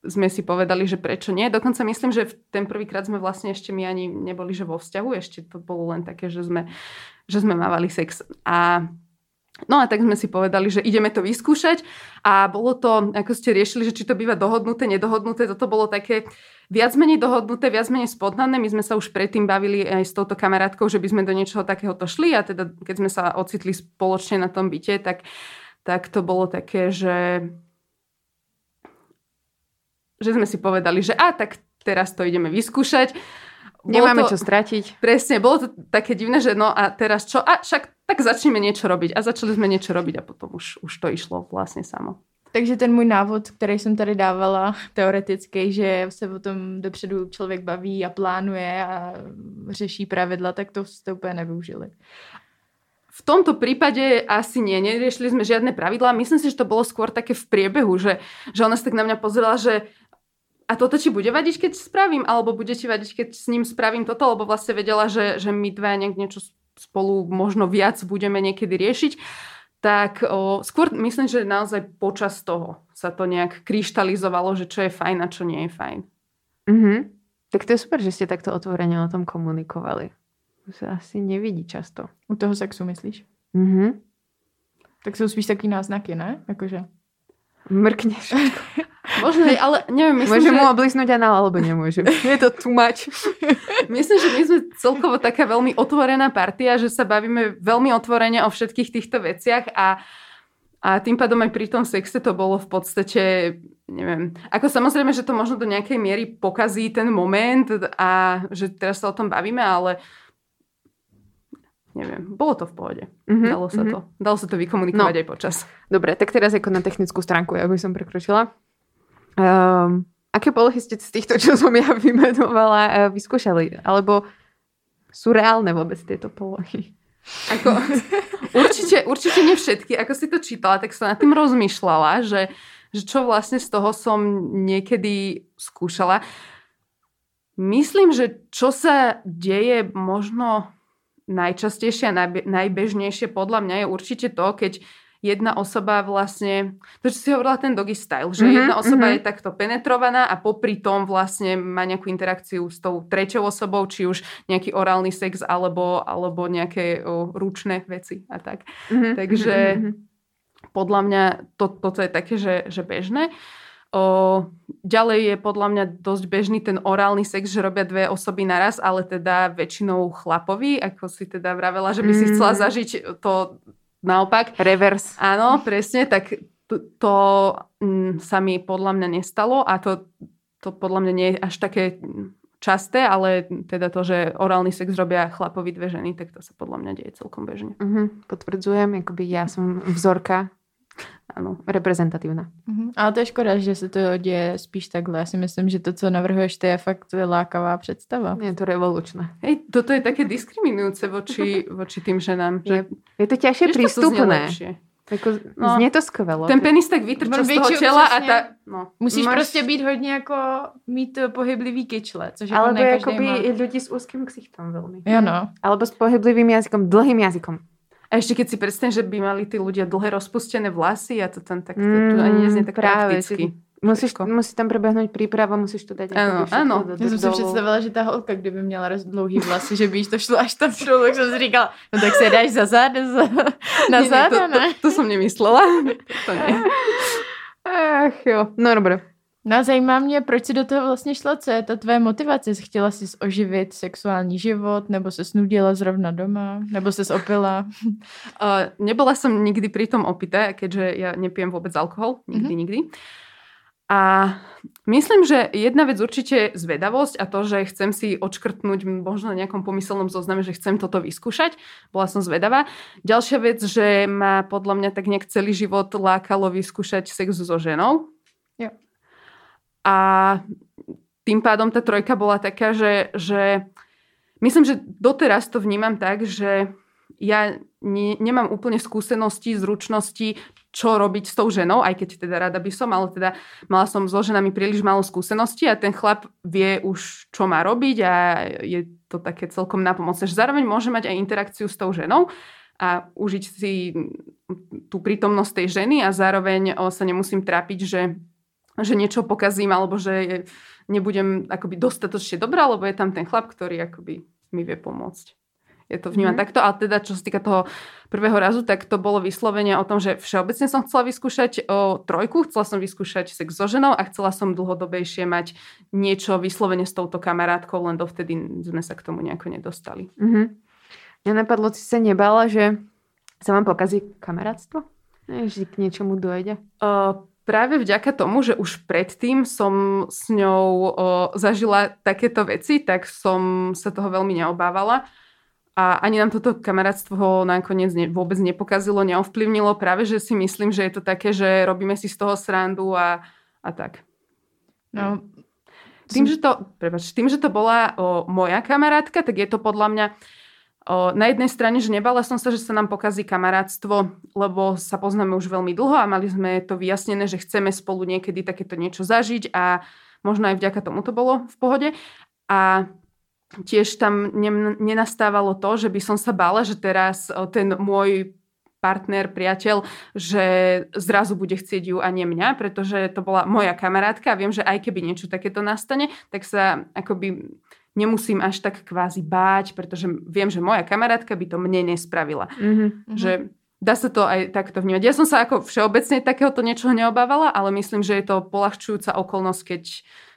sme si povedali, že prečo nie. Dokonca myslím, že ten prvýkrát sme vlastne ešte my ani neboli že vo vzťahu, ešte to bolo len také, že sme, že sme mávali sex. A No a tak sme si povedali, že ideme to vyskúšať a bolo to, ako ste riešili, že či to býva dohodnuté, nedohodnuté, toto bolo také viac menej dohodnuté, viac menej spodnané. My sme sa už predtým bavili aj s touto kamarátkou, že by sme do niečoho takéhoto šli a teda keď sme sa ocitli spoločne na tom byte, tak, tak to bolo také, že že sme si povedali, že a tak teraz to ideme vyskúšať. Bolo Nemáme to, čo stratiť. Presne, bolo to také divné, že no a teraz čo? A však tak začneme niečo robiť. A začali sme niečo robiť a potom už, už to išlo vlastne samo. Takže ten můj návod, který jsem tady dávala teoreticky, že se o tom dopředu člověk baví a plánuje a řeší pravidla, tak to jste úplně nevyužili. V tomto prípade asi nie, neriešili sme žiadne pravidlá. Myslím si, že to bolo skôr také v priebehu, že, že ona sa tak na mňa pozerala, že a toto ti bude vadiť, keď spravím, alebo bude ti vadiť, keď s ním spravím toto, lebo vlastne vedela, že, že my dve nejak niečo spolu možno viac budeme niekedy riešiť. Tak o, skôr myslím, že naozaj počas toho sa to nejak kryštalizovalo, že čo je fajn a čo nie je fajn. Mm-hmm. Tak to je super, že ste takto otvorene o tom komunikovali. To sa asi nevidí často. U toho sexu myslíš? Mm-hmm. Tak sú spíš taký náznaky, ne? Akože... Mrkneš. Možno, ale neviem, myslím, Môžem že... mu obliznúť anal, alebo nemôžem. Je to too much. myslím, že my sme celkovo taká veľmi otvorená partia, že sa bavíme veľmi otvorene o všetkých týchto veciach a, a tým pádom aj pri tom sexe to bolo v podstate, neviem, ako samozrejme, že to možno do nejakej miery pokazí ten moment a že teraz sa o tom bavíme, ale neviem, bolo to v pohode. Mm-hmm, dalo, sa mm-hmm. to, dalo sa to vykomunikovať no. aj počas. Dobre, tak teraz ako na technickú stránku, ja by som prekročila. Um, aké polohy ste z týchto, čo som ja vymenovala, uh, vyskúšali? Alebo sú reálne vôbec tieto polohy? Ako, určite, určite nie všetky. Ako si to čítala, tak som nad tým rozmýšľala, že, že čo vlastne z toho som niekedy skúšala. Myslím, že čo sa deje možno najčastejšie a najbežnejšie podľa mňa je určite to, keď jedna osoba vlastne, to čo si hovorila ten doggy style, že mm-hmm, jedna osoba mm-hmm. je takto penetrovaná a popri tom vlastne má nejakú interakciu s tou treťou osobou, či už nejaký orálny sex alebo, alebo nejaké o, ručné veci a tak. Mm-hmm, Takže mm-hmm. podľa mňa to, toto je také, že, že bežné. O, ďalej je podľa mňa dosť bežný ten orálny sex, že robia dve osoby naraz, ale teda väčšinou chlapovi, ako si teda vravela, že by si chcela mm. zažiť to naopak. Reverse. Áno, presne, tak to, to mm, sa mi podľa mňa nestalo a to, to podľa mňa nie je až také časté, ale teda to, že orálny sex robia chlapovi dve ženy, tak to sa podľa mňa deje celkom bežne. Uh-huh. Potvrdzujem, akoby ja som vzorka ano, reprezentatívna. Uh-huh. Ale to je škoda, že se to děje spíš takhle. Já si myslím, že to, co navrhuješ, to je fakt lákavá představa. Je to revolučné. Hej, toto je také diskriminujúce voči, voči tým ženám. Že... Je, je to ťažšie prístupné. Jako, no, znie to skvěle. Ten penis tak vytrčil z toho těla a ta... No. Musíš Máš... prostě být hodně jako mít pohyblivý kyčle, což Alebo jako by lidi s úzkým ksichtom veľmi. Jo no. Alebo s pohyblivým jazykom, dlhým jazykom. A ešte keď si predstavím, že by mali tí ľudia dlhé rozpustené vlasy a to tam tak, to, to ani neznie tak práve, prakticky. Musíš, musí tam proběhnout příprava, musíš to dát ano, ano. Já jsem si představila, že ta holka, kdyby měla dlouhý vlasy, že by to šlo až tam šlo, tak jsem si říkala, no tak se dáš za zád, za, na záda, ne? To, to, to jsem nemyslela. To ne. Ach jo, no dobré. No zajímá mě, proč si do toho vlastně šla, co je ta tvoje motivace? Chtěla jsi oživit sexuální život, nebo se snudila zrovna doma, nebo se opila? Uh, nebola som nikdy pri tom opité, keďže ja nepijem vôbec alkohol, nikdy, mm-hmm. nikdy. A myslím, že jedna vec určite zvedavosť a to, že chcem si odškrtnúť možno na nejakom pomyselnom zozname, že chcem toto vyskúšať. Bola som zvedavá. Ďalšia vec, že ma podľa mňa tak nejak celý život lákalo vyskúšať sex so ženou. A tým pádom tá trojka bola taká, že, že myslím, že doteraz to vnímam tak, že ja ne, nemám úplne skúsenosti, zručnosti, čo robiť s tou ženou, aj keď teda rada by som, ale teda mala som so ženami príliš málo skúsenosti a ten chlap vie už, čo má robiť a je to také celkom napomocné, zároveň môže mať aj interakciu s tou ženou a užiť si tú prítomnosť tej ženy a zároveň sa nemusím trápiť, že že niečo pokazím alebo že nebudem akoby dostatočne dobrá, lebo je tam ten chlap, ktorý akoby mi vie pomôcť. Je to vnímam mm-hmm. takto, ale teda čo sa týka toho prvého razu, tak to bolo vyslovene o tom, že všeobecne som chcela vyskúšať o trojku, chcela som vyskúšať sex so ženou a chcela som dlhodobejšie mať niečo vyslovene s touto kamarátkou, len dovtedy sme sa k tomu nejako nedostali. Mm-hmm. Mňa napadlo, si sa nebala, že sa vám pokazí kamarátstvo? Že k niečomu dojde? Uh, práve vďaka tomu, že už predtým som s ňou o, zažila takéto veci, tak som sa toho veľmi neobávala. A ani nám toto kamarátstvo nakoniec ne, vôbec nepokazilo, neovplyvnilo. Práve, že si myslím, že je to také, že robíme si z toho srandu a, a tak. No, tým, že to, prepáč, tým, že to bola o, moja kamarátka, tak je to podľa mňa Na jednej strane, že nebala som sa, že sa nám pokazí kamarátstvo, lebo sa poznáme už veľmi dlho a mali sme to vyjasnené, že chceme spolu niekedy takéto niečo zažiť a možno aj vďaka tomu to bolo v pohode. A tiež tam ne, nenastávalo to, že by som sa bála, že teraz ten môj partner, priateľ, že zrazu bude chcieť ju a nie mňa, pretože to bola moja kamarátka a viem, že aj keby niečo takéto nastane, tak sa akoby nemusím až tak kvázi báť, pretože viem, že moja kamarátka by to mne nespravila. Mm-hmm. Že dá sa to aj takto vnímať. Ja som sa ako všeobecne takéhoto niečoho neobávala, ale myslím, že je to polahčujúca okolnosť, keď,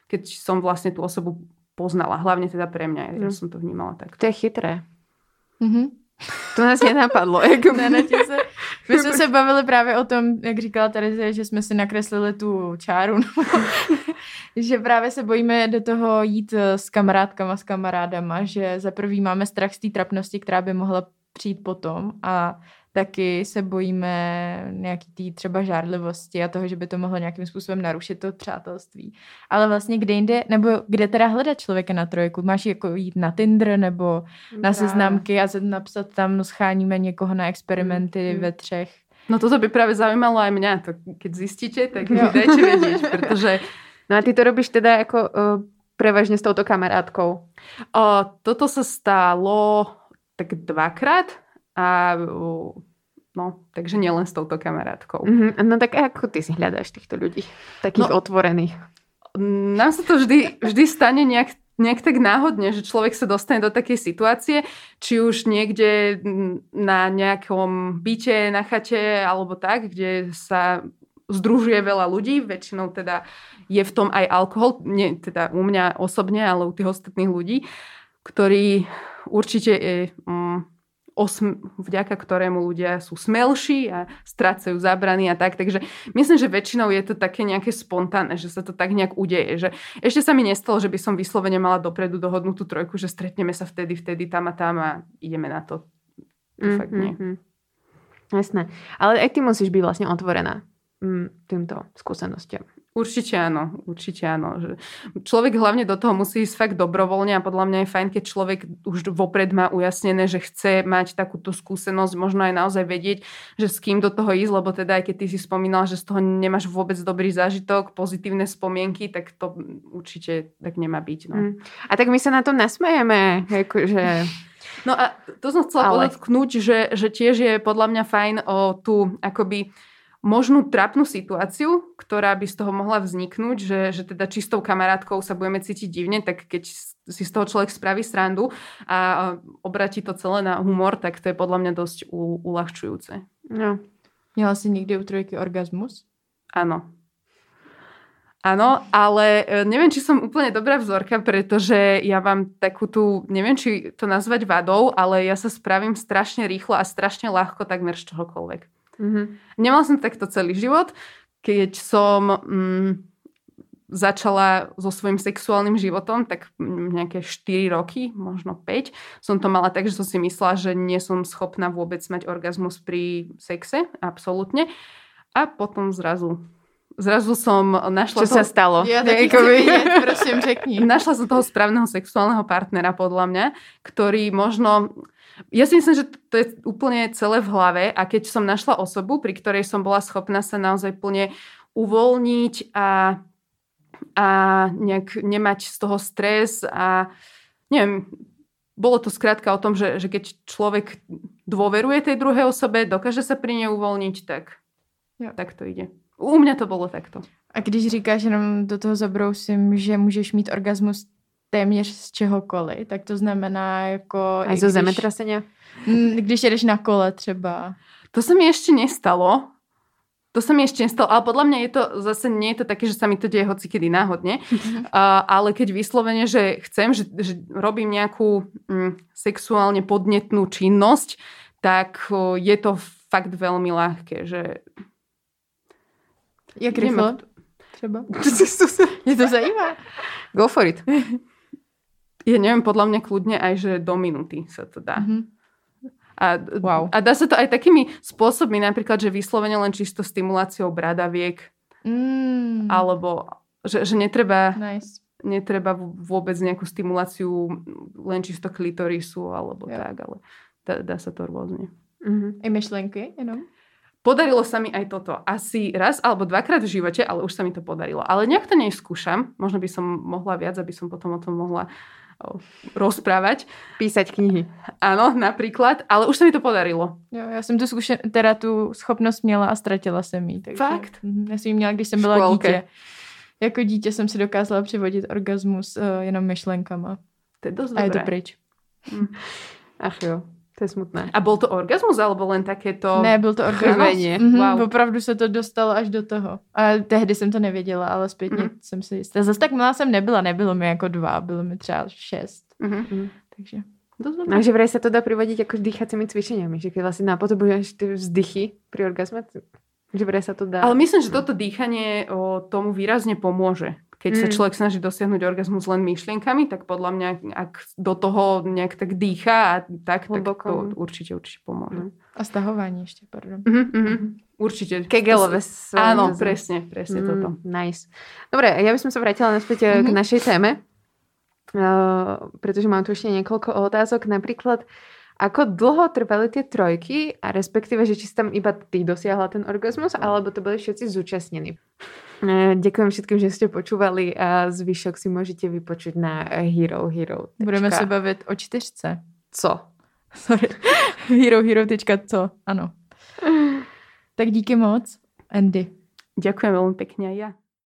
keď som vlastne tú osobu poznala. Hlavne teda pre mňa. Ja, mm. som to vnímala tak. To je chytré. Mm-hmm. To nás nenapadlo. Jako... my jsme se bavili právě o tom, jak říkala Terezie, že jsme si nakreslili tu čáru, no, že právě se bojíme do toho jít eh, s kamarádkama, s kamarádama, že za prvý máme strach z té trapnosti, která by mohla přijít potom a taky se bojíme nějaký tý třeba žárlivosti a toho, že by to mohlo nějakým způsobem narušit to přátelství. Ale vlastně kde jinde, nebo kde teda hledat člověka na trojku? Máš jako jít na Tinder nebo na seznamky a napsat tam scháníme někoho na experimenty mm. ve třech? No toto by práve zaujímalo aj mňa. To keď zistíte, tak mi dajte vedieť, pretože... No a ty to robíš teda ako uh, prevažne s touto kamarátkou? Uh, toto sa stalo tak dvakrát a no, takže nielen s touto kamarátkou. Mm-hmm. No tak ako ty si hľadáš týchto ľudí? Takých no, otvorených? Nám sa to vždy, vždy stane nejak nejak tak náhodne, že človek sa dostane do takej situácie, či už niekde na nejakom byte, na chate alebo tak, kde sa združuje veľa ľudí, väčšinou teda je v tom aj alkohol, nie teda u mňa osobne, ale u tých ostatných ľudí, ktorí určite je, um, osm, vďaka ktorému ľudia sú smelší a strácajú zábrany a tak. Takže myslím, že väčšinou je to také nejaké spontánne, že sa to tak nejak udeje. Že ešte sa mi nestalo, že by som vyslovene mala dopredu dohodnutú trojku, že stretneme sa vtedy, vtedy, tam a tam a ideme na to. mm, fakt nie. Mm-hmm. Jasné. Ale aj ty musíš byť vlastne otvorená mm, týmto skúsenostiam. Určite áno, určite áno. Človek hlavne do toho musí ísť fakt dobrovoľne a podľa mňa je fajn, keď človek už vopred má ujasnené, že chce mať takúto skúsenosť, možno aj naozaj vedieť, že s kým do toho ísť, lebo teda aj keď ty si spomínal, že z toho nemáš vôbec dobrý zážitok, pozitívne spomienky, tak to určite tak nemá byť. No. Mm. A tak my sa na to nasmejeme, akože... No a to som chcela Ale... podotknúť, že, že tiež je podľa mňa fajn o tú akoby možnú trapnú situáciu, ktorá by z toho mohla vzniknúť, že, že teda čistou kamarátkou sa budeme cítiť divne, tak keď si z toho človek spraví srandu a obratí to celé na humor, tak to je podľa mňa dosť u, uľahčujúce. No. Měla si nikdy u trojky orgazmus? Áno. Áno, ale e, neviem, či som úplne dobrá vzorka, pretože ja vám takú tú, neviem, či to nazvať vadou, ale ja sa spravím strašne rýchlo a strašne ľahko takmer z čohokoľvek. Mm-hmm. Nemala som takto celý život. Keď som mm, začala so svojím sexuálnym životom, tak nejaké 4 roky, možno 5, som to mala tak, že som si myslela, že nie som schopná vôbec mať orgazmus pri sexe, absolútne. A potom zrazu Zrazu som našla... Čo toho... sa stalo? Ja taky prosím, řekni. Našla som toho správneho sexuálneho partnera, podľa mňa, ktorý možno ja si myslím, že to je úplne celé v hlave a keď som našla osobu, pri ktorej som bola schopná sa naozaj plne uvoľniť a, a nejak nemať z toho stres a neviem, bolo to skrátka o tom, že, že keď človek dôveruje tej druhej osobe, dokáže sa pri nej uvoľniť, tak, jo. tak to ide. U mňa to bolo takto. A když říkáš jenom do toho zabrousím, že můžeš mít orgasmus téměř z čehokoliv, tak to znamená jako... Aj zo zemetrasenia? Když jedeš na kole třeba. To sa mi ešte nestalo. To sa mi ešte nestalo, ale podľa mňa je to zase, nie je to také, že sa mi to deje hoci kedy náhodne, uh, ale keď vyslovene, že chcem, že, že robím nejakú mm, sexuálne podnetnú činnosť, tak uh, je to fakt veľmi ľahké, že... Jak ak to- Třeba. Mě to zajímá. Go for it. Ja neviem, podľa mňa kľudne aj, že do minúty sa to dá. Mhm. A, Wow. a dá sa to aj takými spôsobmi, napríklad, že vyslovene len čisto stimuláciou bradaviek, Mm. alebo že, že netreba, Nice. netreba vôbec nejakú stimuláciu len čisto klitorisu, alebo Jo. tak, ale dá, dá sa to rôzne. Mhm. I myšlenky jenom? Podarilo sa mi aj toto. Asi raz alebo dvakrát v živote, ale už sa mi to podarilo. Ale nejak to neskúšam. Možno by som mohla viac, aby som potom o tom mohla rozprávať. Písať knihy. Áno, napríklad. Ale už sa mi to podarilo. Jo, já jsem tu zkušen, teda tu schopnost měla a ztratila jsem ji. Takže, Fakt? Mhm, Já jsem ji měla, když jsem byla Školke. dítě. Jako dítě jsem si dokázala přivodit orgasmus uh, jenom myšlenkama. To je dosť A je to dobré. pryč. Ach jo, to je smutné. A bol to orgazmus, alebo len takéto... Ne, byl to orgasmus. Mhm, Wow. Opravdu se to dostalo až do toho. A tehdy jsem to nevěděla, ale zpětně Mhm. jsem si jistá. Zase tak malá jsem nebyla, nebylo mi jako dva, bylo mi třeba šest. Mhm. Takže. No, že vraj sa to dá privodiť ako dýchacími cvičeniami, že keď vlastne napodobuješ tie vzdychy pri orgazme, že vraj sa to dá. Ale myslím, že toto dýchanie o, tomu výrazne pomôže. Keď sa Mm. človek snaží dosiahnuť orgazmus len myšlienkami, tak podľa mňa, ak do toho nejak tak dýcha a tak, tak Hlboko. to určite, určite pomôže. Mm. a stahování ještě, pardon. Mhm, mhm. Určite. Kegelové. s- Áno, presne, presne Mm, toto. Nice. Dobre, ja by som sa vrátila naspäť eh, k Mhm. našej téme, uh, pretože mám tu ešte niekoľko otázok. Napríklad, ako dlho trvali tie trojky a respektíve, že či si tam iba ty dosiahla ten orgazmus, alebo to boli všetci zúčastnení. Eh, Ďakujem všetkým, že ste počúvali a zvyšok si môžete vypočuť na Hero Hero. Budeme se bavit o čtyřce. Co? Sorry. Herohero.co, ano. Tak díky moc, Andy. Ďakujem veľmi pekne aj ja.